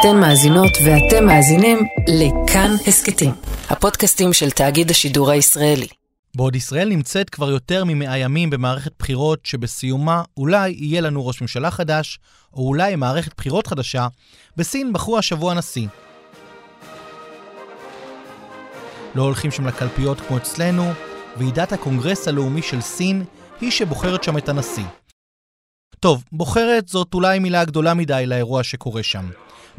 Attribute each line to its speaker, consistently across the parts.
Speaker 1: אתן מאזינות ואתם מאזינים לכאן הסכתים, הפודקאסטים של תאגיד השידור הישראלי.
Speaker 2: בעוד ישראל נמצאת כבר יותר ממאה ימים במערכת בחירות שבסיומה אולי יהיה לנו ראש ממשלה חדש, או אולי מערכת בחירות חדשה, בסין בחרו השבוע נשיא. לא הולכים שם לקלפיות כמו אצלנו, ועידת הקונגרס הלאומי של סין היא שבוחרת שם את הנשיא. טוב, בוחרת זאת אולי מילה גדולה מדי לאירוע שקורה שם.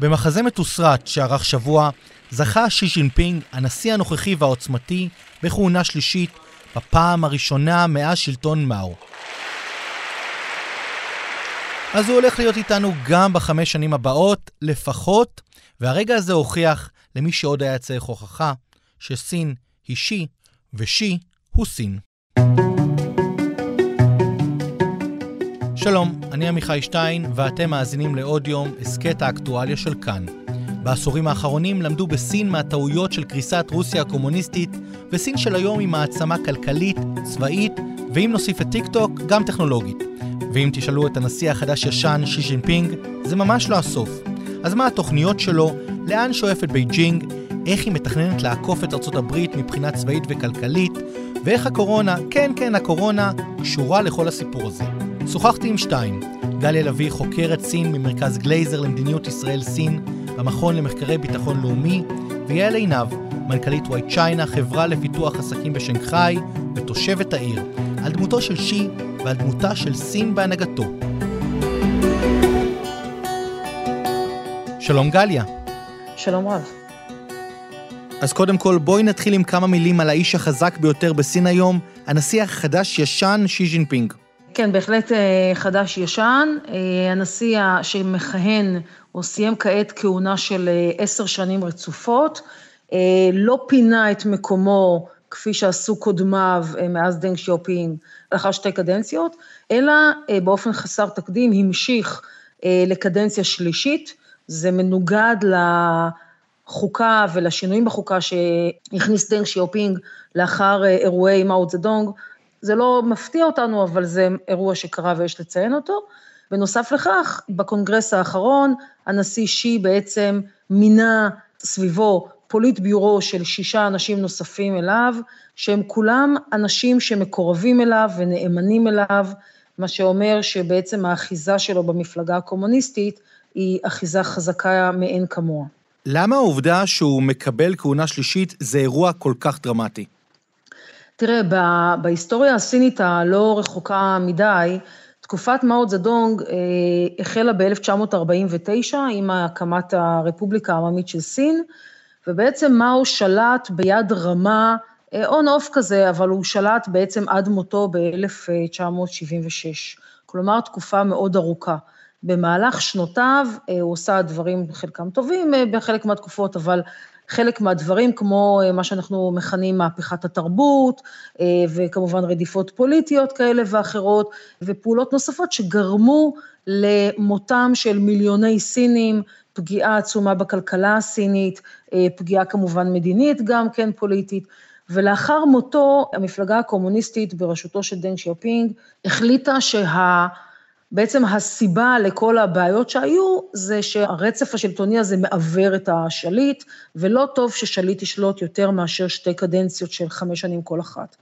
Speaker 2: במחזה מתוסרט שערך שבוע, זכה שי ג'ינפינג, הנשיא הנוכחי והעוצמתי, בכהונה שלישית, בפעם הראשונה מאז שלטון מאו. אז הוא הולך להיות איתנו גם בחמש שנים הבאות, לפחות, והרגע הזה הוכיח למי שעוד היה צריך הוכחה, שסין היא שי, ושי הוסין. שלום, אני עמיחי שטיין, ואתם מאזינים לעוד יום, הסכת האקטואליה של כאן. בעשורים האחרונים למדו בסין מהטעויות של קריסת רוסיה הקומוניסטית, וסין של היום היא מעצמה כלכלית, צבאית, ואם נוסיף את טיק טוק, גם טכנולוגית. ואם תשאלו את הנשיא החדש-ישן, שי ג'ינפינג, זה ממש לא הסוף. אז מה התוכניות שלו, לאן שואפת בייג'ינג, איך היא מתכננת לעקוף את ארצות הברית מבחינה צבאית וכלכלית, ואיך הקורונה, כן כן הקורונה, קשורה לכל הסיפור הזה. שוחחתי עם שתיים, גליה לביא, חוקרת סין ממרכז גלייזר למדיניות ישראל-סין במכון למחקרי ביטחון לאומי, ויעל עינב, מנכ"לית וואי צ'יינה, חברה לפיתוח עסקים בשנגחאי ותושבת העיר, על דמותו של שי ועל דמותה של סין בהנהגתו. שלום גליה.
Speaker 3: שלום רב.
Speaker 2: אז קודם כל בואי נתחיל עם כמה מילים על האיש החזק ביותר בסין היום, הנשיא החדש-ישן שי ג'ינפינג.
Speaker 3: כן, בהחלט אה, חדש-ישן. אה, הנשיא שמכהן, או סיים כעת כהונה של אה, עשר שנים רצופות, לא פינה את מקומו כפי שעשו קודמיו מאז דנג שיופינג לאחר שתי קדנציות, אלא באופן חסר תקדים המשיך לקדנציה שלישית. זה מנוגד לחוקה ולשינויים בחוקה שהכניס דנג שיופינג לאחר אירועי מאו צדונג, זה לא מפתיע אותנו, אבל זה אירוע שקרה ויש לציין אותו. בנוסף לכך, בקונגרס האחרון, הנשיא שי בעצם מינה סביבו פוליטביורו של שישה אנשים נוספים אליו, שהם כולם אנשים שמקורבים אליו ונאמנים אליו, מה שאומר שבעצם האחיזה שלו במפלגה הקומוניסטית היא אחיזה חזקה מאין כמוה.
Speaker 2: למה העובדה שהוא מקבל כהונה שלישית זה אירוע כל כך דרמטי?
Speaker 3: תראה, בהיסטוריה הסינית הלא רחוקה מדי, תקופת מאו צדונג אה, החלה ב-1949 עם הקמת הרפובליקה העממית של סין, ובעצם מאו שלט ביד רמה, און אה, אוף כזה, אבל הוא שלט בעצם עד מותו ב-1976. כלומר, תקופה מאוד ארוכה. במהלך שנותיו אה, הוא עושה דברים, חלקם טובים בחלק מהתקופות, אבל חלק מהדברים, כמו אה, מה שאנחנו מכנים מהפכת התרבות, אה, וכמובן רדיפות פוליטיות כאלה ואחרות, ופעולות נוספות שגרמו למותם של מיליוני סינים, פגיעה עצומה בכלכלה הסינית, אה, פגיעה כמובן מדינית גם כן פוליטית. ולאחר מותו, המפלגה הקומוניסטית בראשותו של דנג שיופינג החליטה שה... בעצם הסיבה לכל הבעיות שהיו, זה שהרצף השלטוני הזה מעוור את השליט, ולא טוב ששליט ישלוט יותר מאשר שתי קדנציות של חמש שנים כל אחת.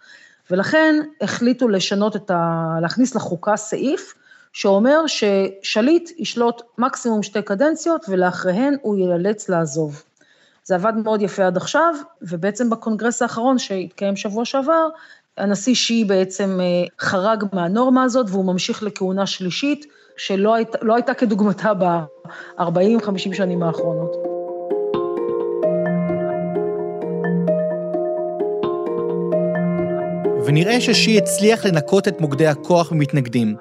Speaker 3: ולכן החליטו לשנות את ה... להכניס לחוקה סעיף, שאומר ששליט ישלוט מקסימום שתי קדנציות, ולאחריהן הוא ייאלץ לעזוב. זה עבד מאוד יפה עד עכשיו, ובעצם בקונגרס האחרון שהתקיים שבוע שעבר, הנשיא שי בעצם אה, חרג מהנורמה הזאת, והוא ממשיך לכהונה שלישית, שלא היית, לא הייתה כדוגמתה ב-40-50 שנים האחרונות.
Speaker 2: ונראה ששי הצליח לנקות את מוקדי הכוח ממתנגדים.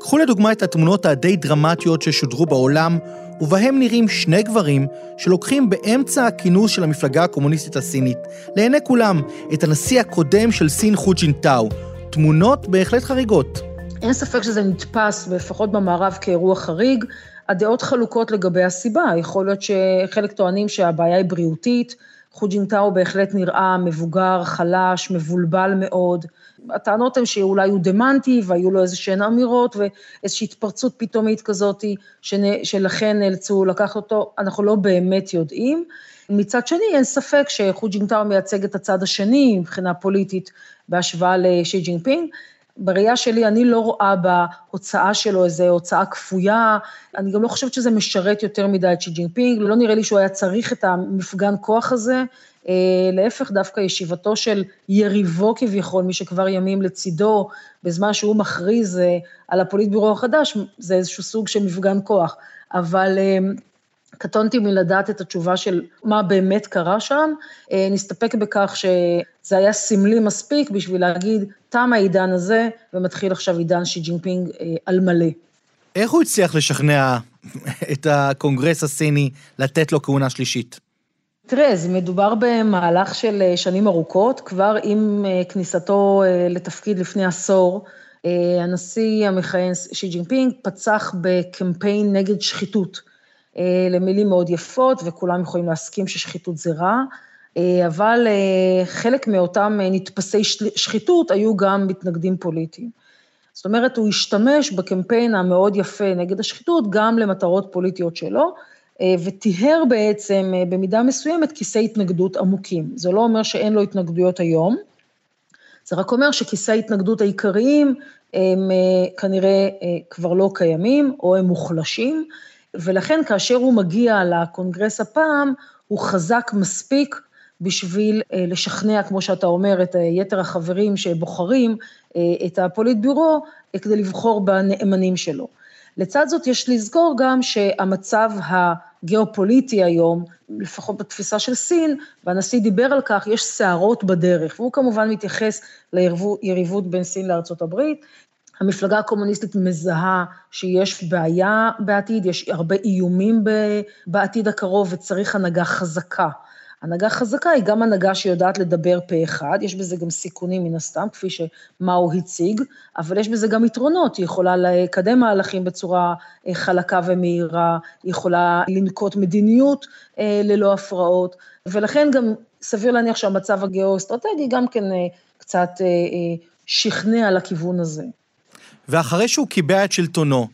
Speaker 2: קחו לדוגמה את התמונות הדי דרמטיות ששודרו בעולם, ובהם נראים שני גברים שלוקחים באמצע הכינוס של המפלגה הקומוניסטית הסינית, לעיני כולם, את הנשיא הקודם של סין חו ג'ינטאו. תמונות בהחלט חריגות.
Speaker 3: אין ספק שזה נתפס, לפחות במערב, כאירוע חריג. הדעות חלוקות לגבי הסיבה, יכול להיות שחלק טוענים שהבעיה היא בריאותית, חו ג'ינטאו בהחלט נראה מבוגר, חלש, מבולבל מאוד. הטענות הן שאולי הוא דמנטי והיו לו איזה שהן אמירות ואיזושהי התפרצות פתאומית כזאת, שלכן נאלצו לקחת אותו, אנחנו לא באמת יודעים. מצד שני, אין ספק שחו ג'ינטאו מייצג את הצד השני מבחינה פוליטית בהשוואה לשי ג'ינפינג. בראייה שלי, אני לא רואה בהוצאה שלו איזו הוצאה כפויה, אני גם לא חושבת שזה משרת יותר מדי את שי ג'ינפינג, לא נראה לי שהוא היה צריך את המפגן כוח הזה, אה, להפך, דווקא ישיבתו של יריבו כביכול, מי שקיים לצידו, בזמן שהוא מכריז אה, על הפוליטבירו החדש, זה איזשהו סוג של מפגן כוח. אבל אה, קטונתי מלדעת את התשובה של מה באמת קרה שם, נסתפק בכך שזה היה סמלי מספיק בשביל להגיד, תם העידן הזה, ומתחיל עכשיו עידן שי ג'ינפינג על מלא.
Speaker 2: איך הוא הצליח לשכנע את הקונגרס הסיני לתת לו כהונה שלישית?
Speaker 3: תראה, זה מדובר במהלך של אה, שנים ארוכות, כבר עם אה, כניסתו אה, לתפקיד לפני עשור, הנשיא המכהן שי ג'ינפינג פצח בקמפיין נגד שחיתות, מילים מאוד יפות, וכולם יכולים להסכים ששחיתות זה רע, אבל חלק מאותם נתפסי שחיתות היו גם מתנגדים פוליטיים. זאת אומרת, הוא השתמש בקמפיין המאוד יפה נגד השחיתות גם למטרות פוליטיות שלו, אה, וטיהר בעצם אה, במידה מסוימת כיסי התנגדות עמוקים. זה לא אומר שאין לו התנגדויות היום, זה רק אומר שכיסי ההתנגדות העיקריים הם אה, כנראה כבר לא קיימים או הם מוחלשים, ולכן כאשר הוא מגיע לקונגרס הפעם, הוא חזק מספיק בשביל לשכנע, כמו שאתה אומר, את יתר החברים שבוחרים את הפוליטביורו, כדי לבחור בנאמנים שלו. לצד זאת יש לזכור גם שהמצב הגיאופוליטי היום, לפחות בתפיסה של סין, והנשיא דיבר על כך, יש סערות בדרך, והוא כמובן מתייחס ליריבות בין סין לארצות הברית. המפלגה הקומוניסטית מזהה שיש בעיה בעתיד, יש הרבה איומים בעתיד הקרוב וצריך הנהגה חזקה. הנהגה חזקה היא גם הנהגה שיודעת לדבר פה אחד, יש בזה גם סיכונים מן הסתם, כפי שמאו הציג, אבל יש בזה גם יתרונות, היא יכולה לקדם מהלכים בצורה אה, חלקה ומהירה, היא יכולה לנקוט מדיניות אה, ללא הפרעות, ולכן גם סביר להניח שהמצב הגיאו-אסטרטגי גם כן אה, קצת שכנע לכיוון הזה.
Speaker 2: ואחרי שהוא קיבע את שלטונו,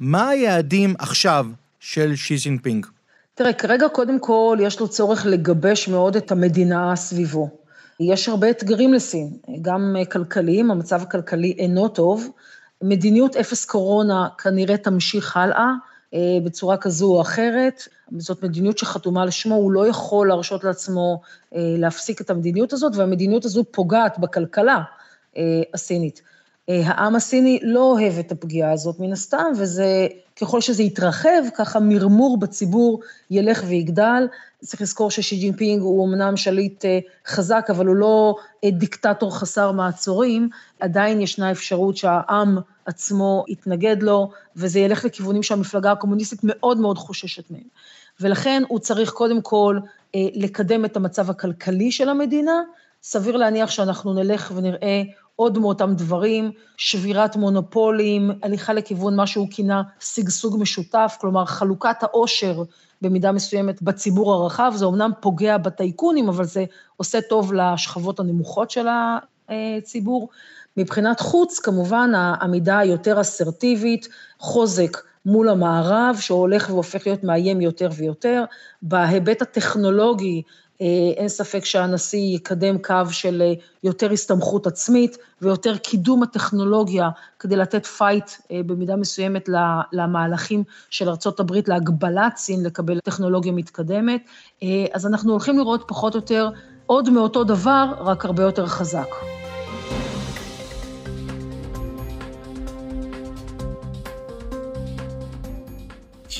Speaker 2: מה היעדים עכשיו של שי ז'ינפינג?
Speaker 3: תראה, כרגע קודם כל יש לו צורך לגבש מאוד את המדינה סביבו. יש הרבה אתגרים לסין, גם כלכליים, המצב הכלכלי אינו טוב. מדיניות אפס קורונה כנראה תמשיך הלאה אה, בצורה כזו או אחרת. זאת מדיניות שחתומה על שמו, הוא לא יכול להרשות לעצמו אה, להפסיק את המדיניות הזאת, והמדיניות הזו פוגעת בכלכלה אה, הסינית. העם הסיני לא אוהב את הפגיעה הזאת מן הסתם, וזה, ככל שזה יתרחב, ככה מרמור בציבור ילך ויגדל. צריך לזכור ששי ג'ינפינג הוא אמנם שליט אה, חזק, אבל הוא לא אה, דיקטטור חסר מעצורים, עדיין ישנה אפשרות שהעם עצמו יתנגד לו, וזה ילך לכיוונים שהמפלגה הקומוניסטית מאוד מאוד חוששת מהם. ולכן הוא צריך קודם כל אה, לקדם את המצב הכלכלי של המדינה, סביר להניח שאנחנו נלך ונראה עוד מאותם דברים, שבירת מונופולים, הליכה לכיוון מה שהוא כינה שגשוג משותף, כלומר חלוקת העושר במידה מסוימת בציבור הרחב, זה אומנם פוגע בטייקונים, אבל זה עושה טוב לשכבות הנמוכות של הציבור. מבחינת חוץ, כמובן, העמידה היותר אסרטיבית, חוזק מול המערב, שהולך והופך להיות מאיים יותר ויותר. בהיבט הטכנולוגי, אין ספק שהנשיא יקדם קו של אה, יותר הסתמכות עצמית ויותר קידום הטכנולוגיה כדי לתת פייט אה, במידה מסוימת למהלכים של ארה"ב להגבלת סין לקבל טכנולוגיה מתקדמת. אז אנחנו הולכים לראות פחות או יותר עוד מאותו דבר, רק הרבה יותר חזק.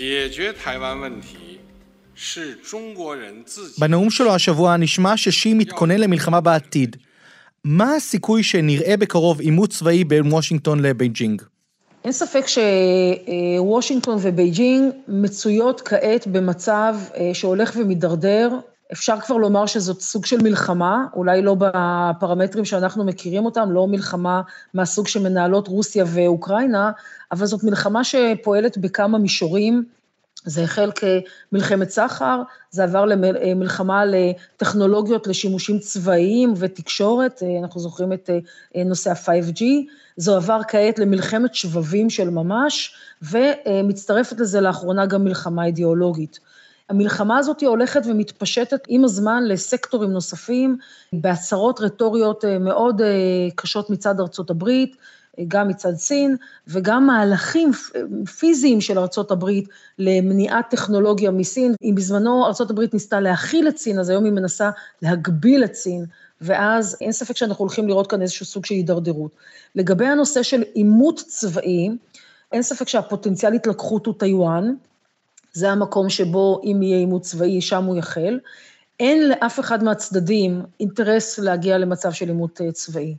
Speaker 2: 解决台湾问题 בנאום שלו השבוע נשמע ששי מתכונן למלחמה בעתיד. מה הסיכוי שנראה בקרוב עימות צבאי בין וושינגטון לבייג'ינג?
Speaker 3: אין ספק שוושינגטון ובייג'ינג מצויות כעת במצב אה, שהולך ומידרדר. אפשר כבר לומר שזאת סוג של מלחמה, אולי לא בפרמטרים שאנחנו מכירים אותם, לא מלחמה מהסוג שמנהלות רוסיה ואוקראינה, אבל זאת מלחמה שפועלת בכמה מישורים. זה החל כמלחמת סחר, זה עבר למלחמה לטכנולוגיות לשימושים צבאיים ותקשורת, אנחנו זוכרים את נושא ה-5G, זה עבר כעת למלחמת שבבים של ממש, ומצטרפת לזה לאחרונה גם מלחמה אידיאולוגית. המלחמה הזאת הולכת ומתפשטת עם הזמן לסקטורים נוספים, בהצהרות רטוריות מאוד קשות מצד ארצות הברית, גם מצד סין, וגם מהלכים פיזיים של הברית למניעת טכנולוגיה מסין. אם בזמנו הברית ניסתה להכיל את סין, אז היום היא מנסה להגביל את סין, ואז אין ספק שאנחנו הולכים לראות כאן איזשהו סוג של הידרדרות. לגבי הנושא של עימות צבאי, אין ספק שהפוטנציאל התלקחות הוא טיוואן, זה המקום שבו אם יהיה עימות צבאי, שם הוא יחל. אין לאף אחד מהצדדים אינטרס להגיע למצב של עימות צבאי.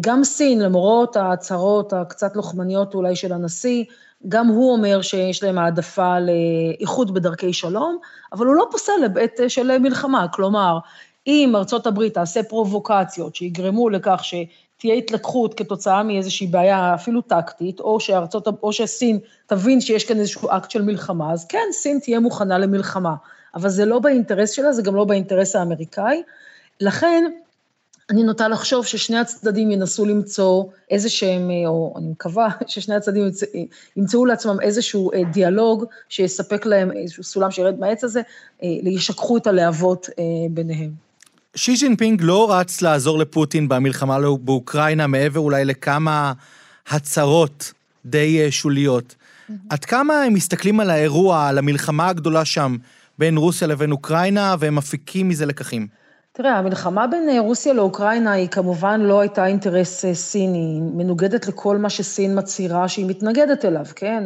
Speaker 3: גם סין, למרות ההצהרות הקצת לוחמניות אולי של הנשיא, גם הוא אומר שיש להם העדפה לאיחוד בדרכי שלום, אבל הוא לא פוסל לבית של מלחמה. כלומר, אם ארצות הברית תעשה פרובוקציות שיגרמו לכך שתהיה התלקחות כתוצאה מאיזושהי בעיה אפילו טקטית, או, שארצות, או שסין תבין שיש כאן איזשהו אקט של מלחמה, אז כן, סין תהיה מוכנה למלחמה. אבל זה לא באינטרס שלה, זה גם לא באינטרס האמריקאי. לכן, אני נוטה לחשוב ששני הצדדים ינסו למצוא איזה שהם, או אני מקווה ששני הצדדים ימצאו לעצמם איזשהו דיאלוג שיספק להם איזשהו סולם שירד מהעץ הזה, ישככו את הלהבות ביניהם.
Speaker 2: שי ג'ינפינג לא רץ לעזור לפוטין במלחמה באוקראינה, מעבר אולי לכמה הצהרות די שוליות. עד כמה הם מסתכלים על האירוע, על המלחמה הגדולה שם בין רוסיה לבין אוקראינה, והם מפיקים מזה לקחים?
Speaker 3: תראה, המלחמה בין רוסיה לאוקראינה היא כמובן לא הייתה אינטרס סיני, היא מנוגדת לכל מה שסין מצהירה שהיא מתנגדת אליו, כן?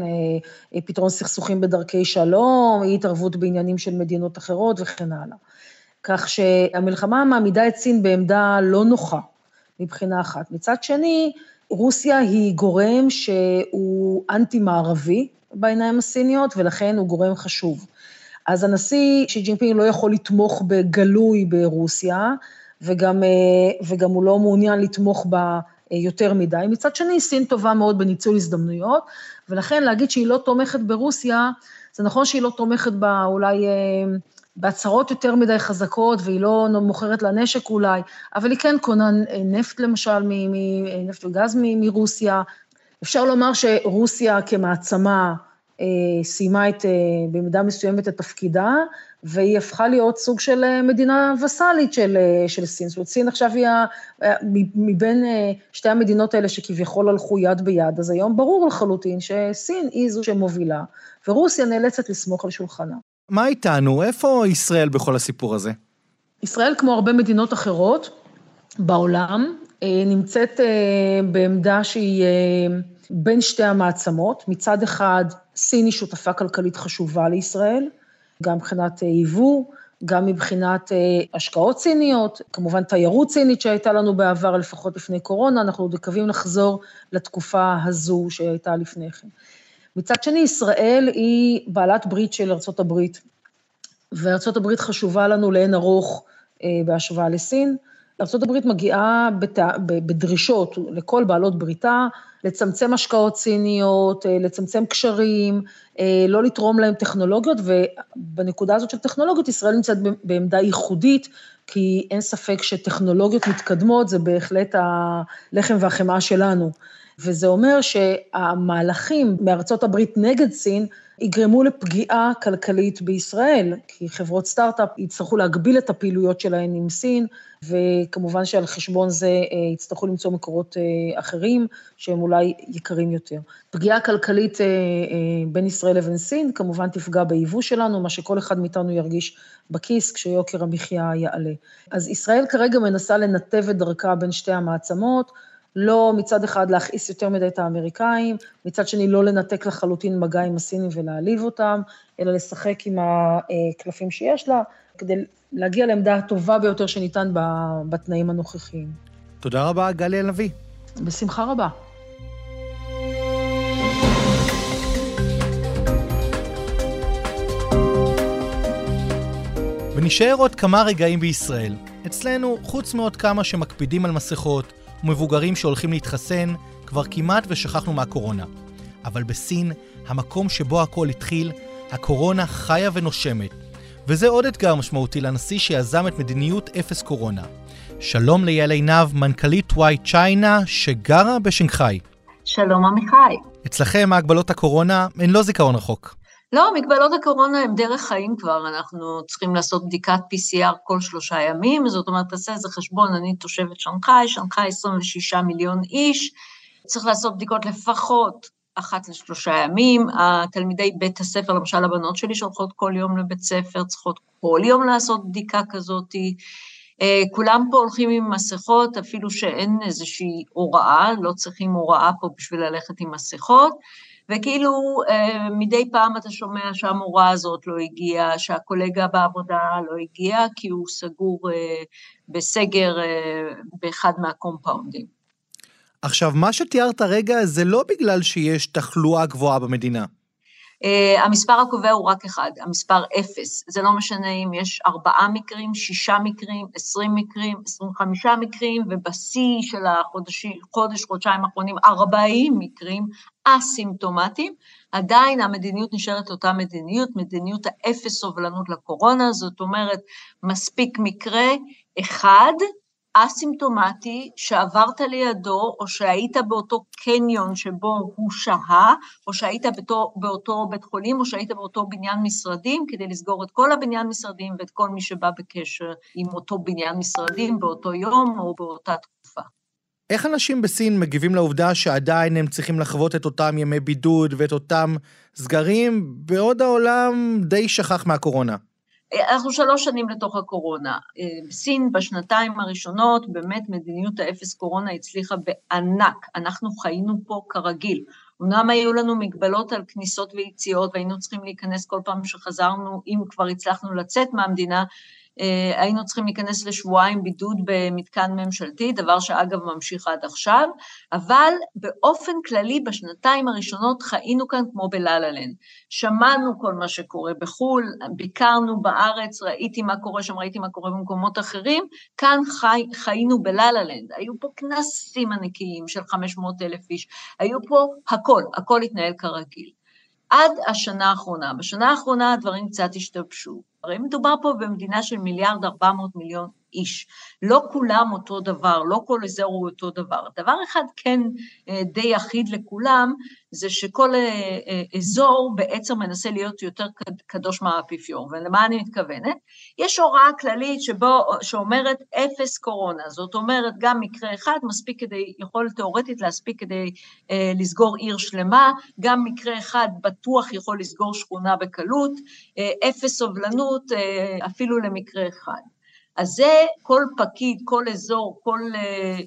Speaker 3: פתרון סכסוכים בדרכי שלום, אי התערבות בעניינים של מדינות אחרות וכן הלאה. כך שהמלחמה מעמידה את סין בעמדה לא נוחה מבחינה אחת. מצד שני, רוסיה היא גורם שהוא אנטי-מערבי בעיניים הסיניות, ולכן הוא גורם חשוב. אז הנשיא שי ג'ינפינג לא יכול לתמוך בגלוי ברוסיה, וגם, וגם הוא לא מעוניין לתמוך בה יותר מדי. מצד שני, סין טובה מאוד בניצול הזדמנויות, ולכן להגיד שהיא לא תומכת ברוסיה, זה נכון שהיא לא תומכת בה אולי בהצהרות יותר מדי חזקות, והיא לא מוכרת לה נשק אולי, אבל היא כן קונה נפט למשל, נפט וגז מרוסיה. אפשר לומר שרוסיה כמעצמה, סיימה את, במידה מסוימת את תפקידה, והיא הפכה להיות סוג של מדינה וסאלית של, של סין. זאת אומרת, סין עכשיו היא, מבין שתי המדינות האלה שכביכול הלכו יד ביד, אז היום ברור לחלוטין שסין היא זו שמובילה, ורוסיה נאלצת לסמוך על שולחנה.
Speaker 2: מה איתנו? איפה ישראל בכל הסיפור הזה?
Speaker 3: ישראל, כמו הרבה מדינות אחרות בעולם, נמצאת בעמדה שהיא בין שתי המעצמות. מצד אחד, סין היא שותפה כלכלית חשובה לישראל, גם מבחינת ייבוא, גם מבחינת השקעות סיניות, כמובן תיירות סינית שהייתה לנו בעבר, לפחות לפני קורונה, אנחנו עוד מקווים לחזור לתקופה הזו שהייתה לפני כן. מצד שני, ישראל היא בעלת ברית של ארצות הברית, וארצות הברית חשובה לנו לאין ארוך בהשוואה לסין. הברית מגיעה בדרישות לכל בעלות בריתה, לצמצם השקעות סיניות, לצמצם קשרים, לא לתרום להם טכנולוגיות, ובנקודה הזאת של טכנולוגיות, ישראל נמצאת בעמדה ייחודית, כי אין ספק שטכנולוגיות מתקדמות זה בהחלט הלחם והחמאה שלנו. וזה אומר שהמהלכים מארצות הברית נגד סין, יגרמו לפגיעה כלכלית בישראל, כי חברות סטארט-אפ יצטרכו להגביל את הפעילויות שלהן עם סין, וכמובן שעל חשבון זה יצטרכו למצוא מקורות אחרים, שהם אולי יקרים יותר. פגיעה כלכלית בין ישראל לבין סין, כמובן תפגע ביבוא שלנו, מה שכל אחד מאיתנו ירגיש בכיס כשיוקר המחיה יעלה. אז ישראל כרגע מנסה לנתב את דרכה בין שתי המעצמות, לא מצד אחד להכעיס יותר מדי את האמריקאים, מצד שני לא לנתק לחלוטין מגע עם הסינים ולהעליב אותם, אלא לשחק עם הקלפים שיש לה, כדי להגיע לעמדה הטובה ביותר שניתן בתנאים הנוכחיים.
Speaker 2: תודה רבה, גלי אלנביא.
Speaker 3: בשמחה רבה.
Speaker 2: ונשאר עוד כמה רגעים בישראל. אצלנו, חוץ מעוד כמה שמקפידים על מסכות, ומבוגרים שהולכים להתחסן, כבר כמעט ושכחנו מהקורונה. אבל בסין, המקום שבו הכל התחיל, הקורונה חיה ונושמת, וזה עוד אתגר משמעותי לנשיא שיזם את מדיניות אפס קורונה. שלום ליעל עינב, מנכ"לית וואי צ'יינה, שגרה בשנגחאי.
Speaker 4: שלום עמיחי.
Speaker 2: אצלכם הגבלות הקורונה הן לא זיכרון רחוק.
Speaker 4: לא, מגבלות הקורונה הם דרך חיים כבר, אנחנו צריכים לעשות בדיקת PCR כל שלושה ימים, זאת אומרת, תעשה איזה חשבון, אני תושבת שנגחאי, שנגחאי 26 מיליון איש, צריך לעשות בדיקות לפחות אחת לשלושה ימים, התלמידי בית הספר, למשל הבנות שלי שהולכות כל יום לבית ספר, צריכות כל יום לעשות בדיקה כזאתי, אה, כולם פה הולכים עם מסכות, אפילו שאין איזושהי הוראה, לא צריכים הוראה פה בשביל ללכת עם מסכות, וכאילו אה, מדי פעם אתה שומע שהמורה הזאת לא הגיעה, שהקולגה בעבודה לא הגיע, כי הוא סגור אה, בסגר באחד מהקומפאונדים.
Speaker 2: עכשיו, מה שתיארת רגע זה לא בגלל שיש תחלואה גבוהה במדינה.
Speaker 4: Uh, המספר הקובע הוא רק אחד, המספר אפס. זה לא משנה אם יש ארבעה מקרים, שישה מקרים, עשרים מקרים, עשרים וחמישה מקרים, ובשיא של החודש, חודש, חודשיים האחרונים, ארבעים מקרים אסימפטומטיים, עדיין המדיניות נשארת אותה מדיניות, מדיניות האפס סובלנות לקורונה, זאת אומרת, מספיק מקרה אחד, אסימפטומטי שעברת לידו, או שהיית באותו קניון שבו הוא שהה, או שהיית באותו, באותו בית חולים, או שהיית באותו בניין משרדים, כדי לסגור את כל הבניין משרדים ואת כל מי שבא בקשר עם אותו בניין משרדים באותו יום או באותה תקופה.
Speaker 2: איך אנשים בסין מגיבים לעובדה שעדיין הם צריכים לחוות את אותם ימי בידוד ואת אותם סגרים, בעוד העולם די שכח מהקורונה?
Speaker 4: אנחנו שלוש שנים לתוך הקורונה. סין בשנתיים הראשונות, באמת מדיניות האפס קורונה הצליחה בענק. אנחנו חיינו פה כרגיל. אמנם היו לנו מגבלות על כניסות ויציאות, והיינו צריכים להיכנס כל פעם שחזרנו, אם כבר הצלחנו לצאת מהמדינה, אה, היינו צריכים להיכנס לשבועיים בידוד במתקן ממשלתי, דבר שאגב ממשיך עד עכשיו, אבל באופן כללי בשנתיים הראשונות חיינו כאן כמו בלה-לה-לנד. שמענו כל מה שקורה בחו"ל, ביקרנו בארץ, ראיתי מה קורה שם, ראיתי מה קורה במקומות אחרים, כאן חי, חיינו בלה-לה-לנד. היו פה כנסים ענקיים של 500 אלף איש, היו פה הכל, הכל התנהל כרגיל. עד השנה האחרונה. בשנה האחרונה הדברים קצת השתבשו. הרי מדובר פה במדינה של מיליארד ארבע מאות מיליון איש. לא כולם אותו דבר, לא כל אזור הוא אותו דבר. דבר אחד כן אה, די אחיד לכולם, זה שכל אה, אה, אזור בעצם מנסה להיות יותר קדוש מהאפיפיור. ולמה אני מתכוונת? יש הוראה כללית שבו, שאומרת אפס קורונה, זאת אומרת גם מקרה אחד מספיק כדי, יכול תאורטית להספיק כדי לסגור עיר שלמה, גם מקרה אחד בטוח יכול לסגור שכונה בקלות, אפס סובלנות אפילו למקרה אחד. אז זה כל פקיד, כל אזור, כל אה,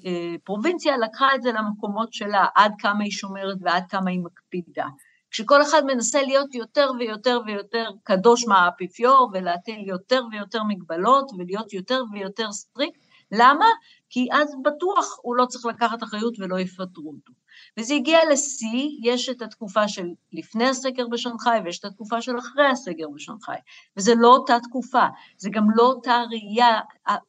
Speaker 4: אה, פרובינציה לקחה את זה למקומות שלה, עד כמה היא שומרת ועד כמה היא מקפידה. כשכל אחד מנסה להיות יותר ויותר ויותר קדוש מהאפיפיור ולהטיל יותר ויותר מגבלות ולהיות יותר ויותר strict, למה? כי אז בטוח הוא לא צריך לקחת אחריות ולא יפטרו אותו. וזה הגיע לשיא, יש את התקופה של לפני הסגר בשנגחאי ויש את התקופה של אחרי הסגר בשנגחאי, וזה לא אותה תקופה, זה גם לא אותה ראייה,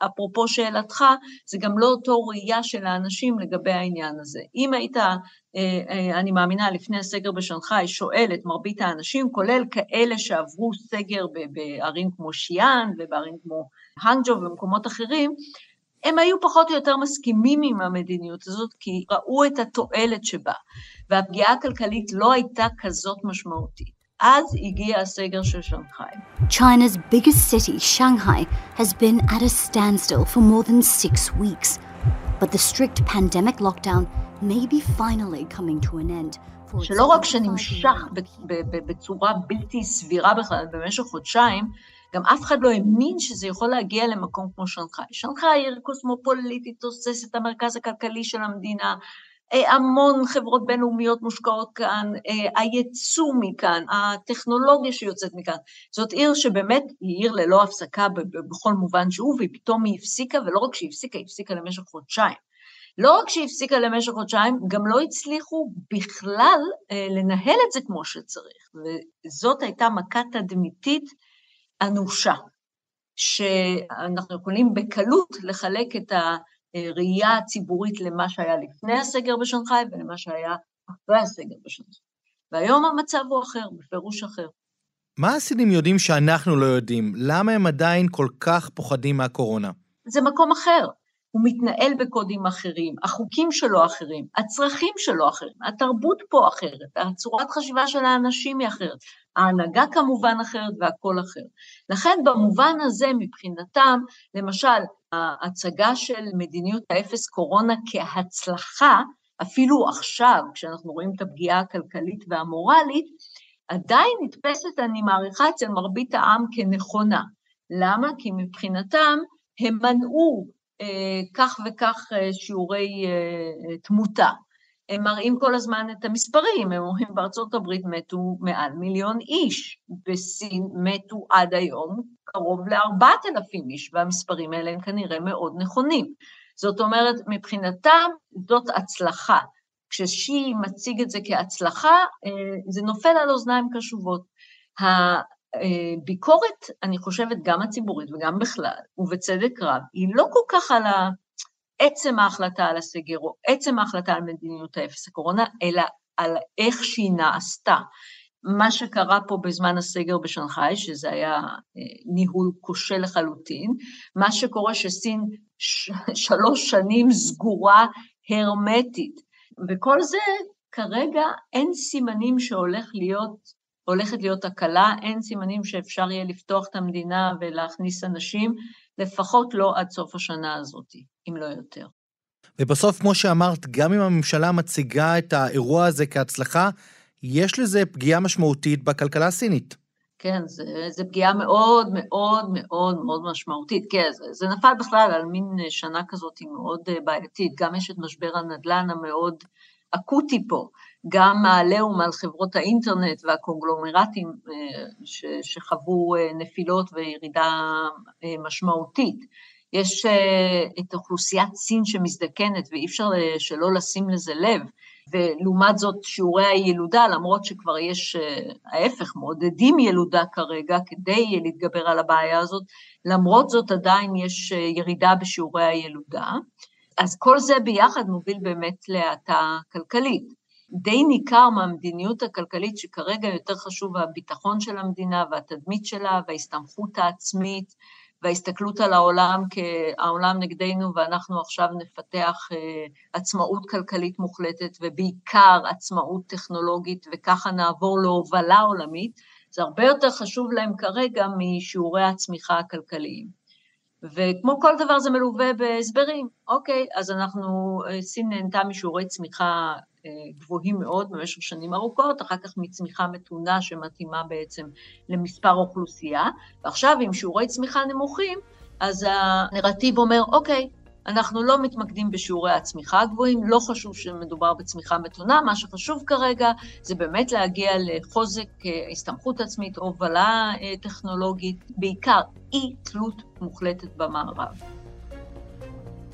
Speaker 4: אפרופו שאלתך, זה גם לא אותו ראייה של האנשים לגבי העניין הזה. אם היית, אה, אה, אני מאמינה, לפני הסגר בשנגחאי, שואל את מרבית האנשים, כולל כאלה שעברו סגר בערים כמו שיאן ובערים כמו האנג'ו ובמקומות אחרים, הם היו פחות או יותר מסכימים עם המדיניות הזאת, כי ראו את התועלת שבה, והפגיעה הכלכלית לא הייתה כזאת משמעותית. אז הגיע הסגר של שנגחאי.
Speaker 5: China's biggest city, Shanghai, has been at a standstill for more than six weeks. But the strict pandemic lockdown may be finally coming to an end.
Speaker 4: שלא רק שנמשך בצורה בלתי סבירה בכלל במשך חודשיים, גם אף אחד לא האמין שזה יכול להגיע למקום כמו שנגחאי. שנגחאי עיר קוסמופוליטית, תוססת את המרכז הכלכלי של המדינה, אה, המון חברות בינלאומיות מושקעות כאן, אה, היצוא מכאן, הטכנולוגיה שיוצאת מכאן. זאת עיר שבאמת היא עיר ללא הפסקה בכל מובן שהוא, והיא פתאום היא הפסיקה, ולא רק שהיא הפסיקה, היא הפסיקה למשך חודשיים. לא רק שהיא הפסיקה למשך חודשיים, גם לא הצליחו בכלל אה, לנהל את זה כמו שצריך. וזאת הייתה מכה תדמיתית אנושה, שאנחנו יכולים בקלות לחלק את הראייה הציבורית למה שהיה לפני הסגר בשנגחאי ולמה שהיה אחרי הסגר בשנגחאי. והיום המצב הוא אחר, בפירוש אחר.
Speaker 2: מה הסינים יודעים שאנחנו לא יודעים? למה הם עדיין כל כך פוחדים מהקורונה?
Speaker 4: זה מקום אחר. הוא מתנהל בקודים אחרים, החוקים שלו אחרים, הצרכים שלו אחרים, התרבות פה אחרת, הצורת חשיבה של האנשים היא אחרת, ההנהגה כמובן אחרת והכל אחר. לכן במובן הזה מבחינתם, למשל, ההצגה של מדיניות האפס קורונה כהצלחה, אפילו עכשיו, כשאנחנו רואים את הפגיעה הכלכלית והמורלית, עדיין נתפסת, אני מעריכה, אצל מרבית העם כנכונה. למה? כי מבחינתם הם מנעו כך וכך אה, שיעורי אה, תמותה. הם מראים כל הזמן את המספרים, הם אומרים בארצות הברית מתו מעל מיליון איש, בסין מתו עד היום קרוב לארבעת אלפים איש, והמספרים האלה הם כנראה מאוד נכונים. זאת אומרת, מבחינתם זאת הצלחה. כששי מציג את זה כהצלחה, זה נופל על אוזניים קשובות. הביקורת, אני חושבת, גם הציבורית וגם בכלל, ובצדק רב, היא לא כל כך על עצם ההחלטה על הסגר או עצם ההחלטה על מדיניות האפס הקורונה, אלא על איך שהיא נעשתה. מה שקרה פה בזמן הסגר בשנגחאי, שזה היה אה, ניהול כושל לחלוטין, מה שקורה שסין שלוש שנים סגורה הרמטית, וכל זה כרגע אין סימנים שהולך להיות הולכת להיות הקלה, אין סימנים שאפשר יהיה לפתוח את המדינה ולהכניס אנשים, לפחות לא עד סוף השנה הזאת, אם לא יותר.
Speaker 2: ובסוף, כמו שאמרת, גם אם הממשלה מציגה את האירוע הזה כהצלחה, יש לזה פגיעה משמעותית בכלכלה הסינית.
Speaker 4: כן, זו פגיעה מאוד מאוד מאוד מאוד משמעותית. כן, זה, זה נפל בכלל על מין שנה כזאת מאוד בעייתית. גם יש את משבר הנדל"ן המאוד אקוטי פה. גם העליהום על חברות האינטרנט והקונגלומרטים אה, שחוו אה, נפילות וירידה אה, משמעותית. יש את אוכלוסיית סין שמזדקנת ואי אפשר שלא לשים לזה לב, ולעומת זאת שיעורי הילודה, למרות שכבר יש ההפך, מעודדים ילודה כרגע כדי להתגבר על הבעיה הזאת, למרות זאת עדיין יש ירידה בשיעורי הילודה. אז כל זה ביחד מוביל באמת להאטה כלכלית. די ניכר מהמדיניות הכלכלית שכרגע יותר חשוב הביטחון של המדינה והתדמית שלה וההסתמכות העצמית וההסתכלות על העולם כהעולם נגדנו ואנחנו עכשיו נפתח אה, עצמאות כלכלית מוחלטת ובעיקר עצמאות טכנולוגית וככה נעבור להובלה עולמית, זה הרבה יותר חשוב להם כרגע משיעורי הצמיחה הכלכליים. וכמו כל דבר זה מלווה בהסברים, אוקיי, אז אנחנו, אה, סין נהנתה משיעורי צמיחה גבוהים מאוד במשך שנים ארוכות, אחר כך מצמיחה מתונה שמתאימה בעצם למספר אוכלוסייה, ועכשיו עם שיעורי צמיחה נמוכים, אז הנרטיב אומר, אוקיי, אנחנו לא מתמקדים בשיעורי הצמיחה הגבוהים, לא חשוב שמדובר בצמיחה מתונה, מה שחשוב כרגע זה באמת להגיע לחוזק אה, הסתמכות עצמית, הובלה אה, טכנולוגית, בעיקר אי תלות מוחלטת במערב.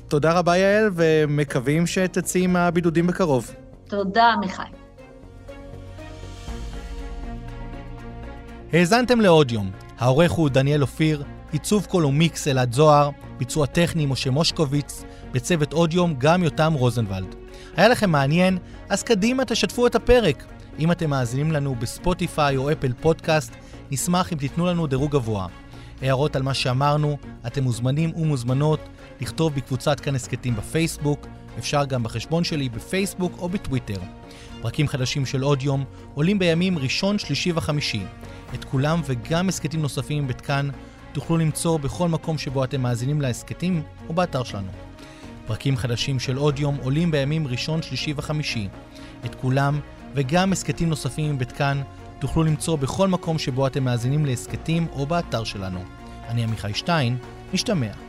Speaker 2: תודה רבה יעל, ומקווים שתצאי מהבידודים בקרוב.
Speaker 4: תודה, עמיחי.
Speaker 2: האזנתם לעוד יום. העורך הוא דניאל אופיר, עיצוב קול ומיקס אלעד זוהר, ביצוע טכני משה מושקוביץ, בצוות עוד יום גם יותם רוזנבלד. היה לכם מעניין? אז קדימה תשתפו את הפרק. אם אתם מאזינים לנו בספוטיפיי או אפל פודקאסט, נשמח אם תיתנו לנו דירוג גבוה. הערות על מה שאמרנו, אתם מוזמנים ומוזמנות לכתוב בקבוצת כאן הסכתים בפייסבוק, אפשר גם בחשבון שלי בפייסבוק או בטוויטר. פרקים חדשים של עוד יום עולים בימים ראשון, שלישי וחמישי. את כולם וגם הסכתים נוספים בכאן תוכלו למצוא בכל מקום שבו אתם מאזינים להסכתים או באתר שלנו. פרקים חדשים של עוד יום עולים בימים ראשון, שלישי וחמישי. את כולם וגם הסכתים נוספים מבית כאן תוכלו למצוא בכל מקום שבו אתם מאזינים להסכתים או באתר שלנו. אני עמיחי שטיין, משתמע.